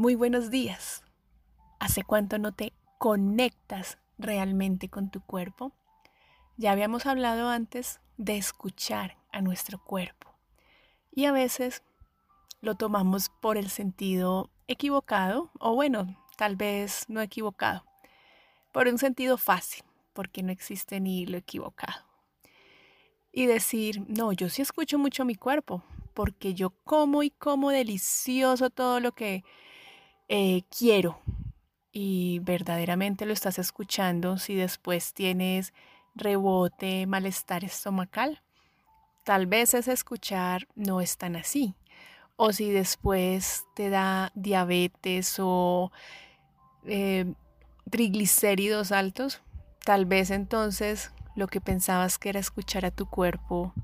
Muy buenos días. ¿Hace cuánto no te conectas realmente con tu cuerpo? Ya habíamos hablado antes de escuchar a nuestro cuerpo y a veces lo tomamos por el sentido equivocado o bueno, tal vez no equivocado, por un sentido fácil, porque no existe ni lo equivocado. Y decir, no, yo sí escucho mucho mi cuerpo, porque yo como y como delicioso todo lo que eh, quiero y verdaderamente lo estás escuchando, si después tienes rebote, malestar estomacal, tal vez ese escuchar no es tan así. O si después te da diabetes o eh, triglicéridos altos, tal vez entonces lo que pensabas que era escuchar a tu cuerpo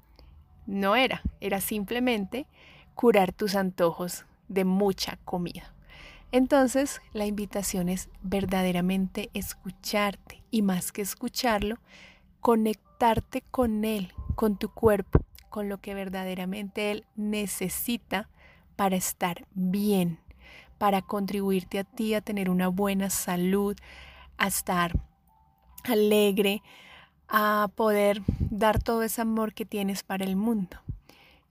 no era, era simplemente curar tus antojos de mucha comida. Entonces, la invitación es verdaderamente escucharte y más que escucharlo, conectarte con él, con tu cuerpo, con lo que verdaderamente él necesita para estar bien, para contribuirte a ti a tener una buena salud, a estar alegre, a poder dar todo ese amor que tienes para el mundo.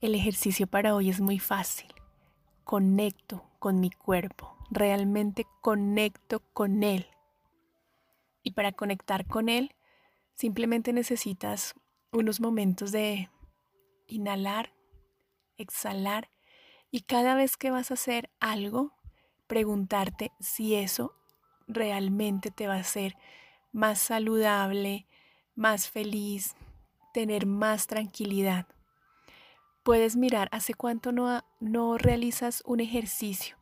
El ejercicio para hoy es muy fácil. Conecto con mi cuerpo, realmente conecto con Él. Y para conectar con Él, simplemente necesitas unos momentos de inhalar, exhalar y cada vez que vas a hacer algo, preguntarte si eso realmente te va a hacer más saludable, más feliz, tener más tranquilidad. Puedes mirar hace cuánto no, no realizas un ejercicio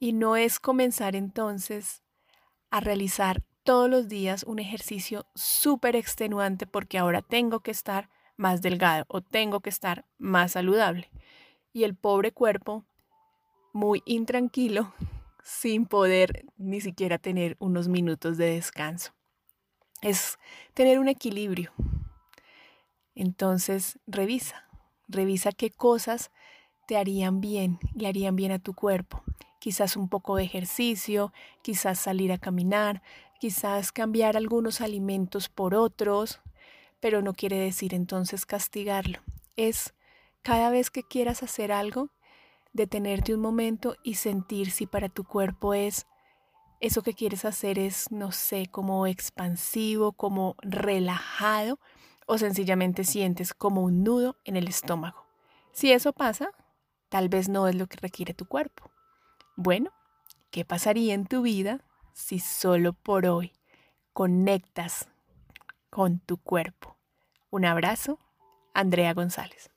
y no es comenzar entonces a realizar todos los días un ejercicio súper extenuante porque ahora tengo que estar más delgado o tengo que estar más saludable. Y el pobre cuerpo, muy intranquilo, sin poder ni siquiera tener unos minutos de descanso. Es tener un equilibrio. Entonces, revisa, revisa qué cosas te harían bien, le harían bien a tu cuerpo quizás un poco de ejercicio, quizás salir a caminar, quizás cambiar algunos alimentos por otros, pero no quiere decir entonces castigarlo. Es cada vez que quieras hacer algo, detenerte un momento y sentir si para tu cuerpo es eso que quieres hacer es, no sé, como expansivo, como relajado o sencillamente sientes como un nudo en el estómago. Si eso pasa, tal vez no es lo que requiere tu cuerpo. Bueno, ¿qué pasaría en tu vida si solo por hoy conectas con tu cuerpo? Un abrazo, Andrea González.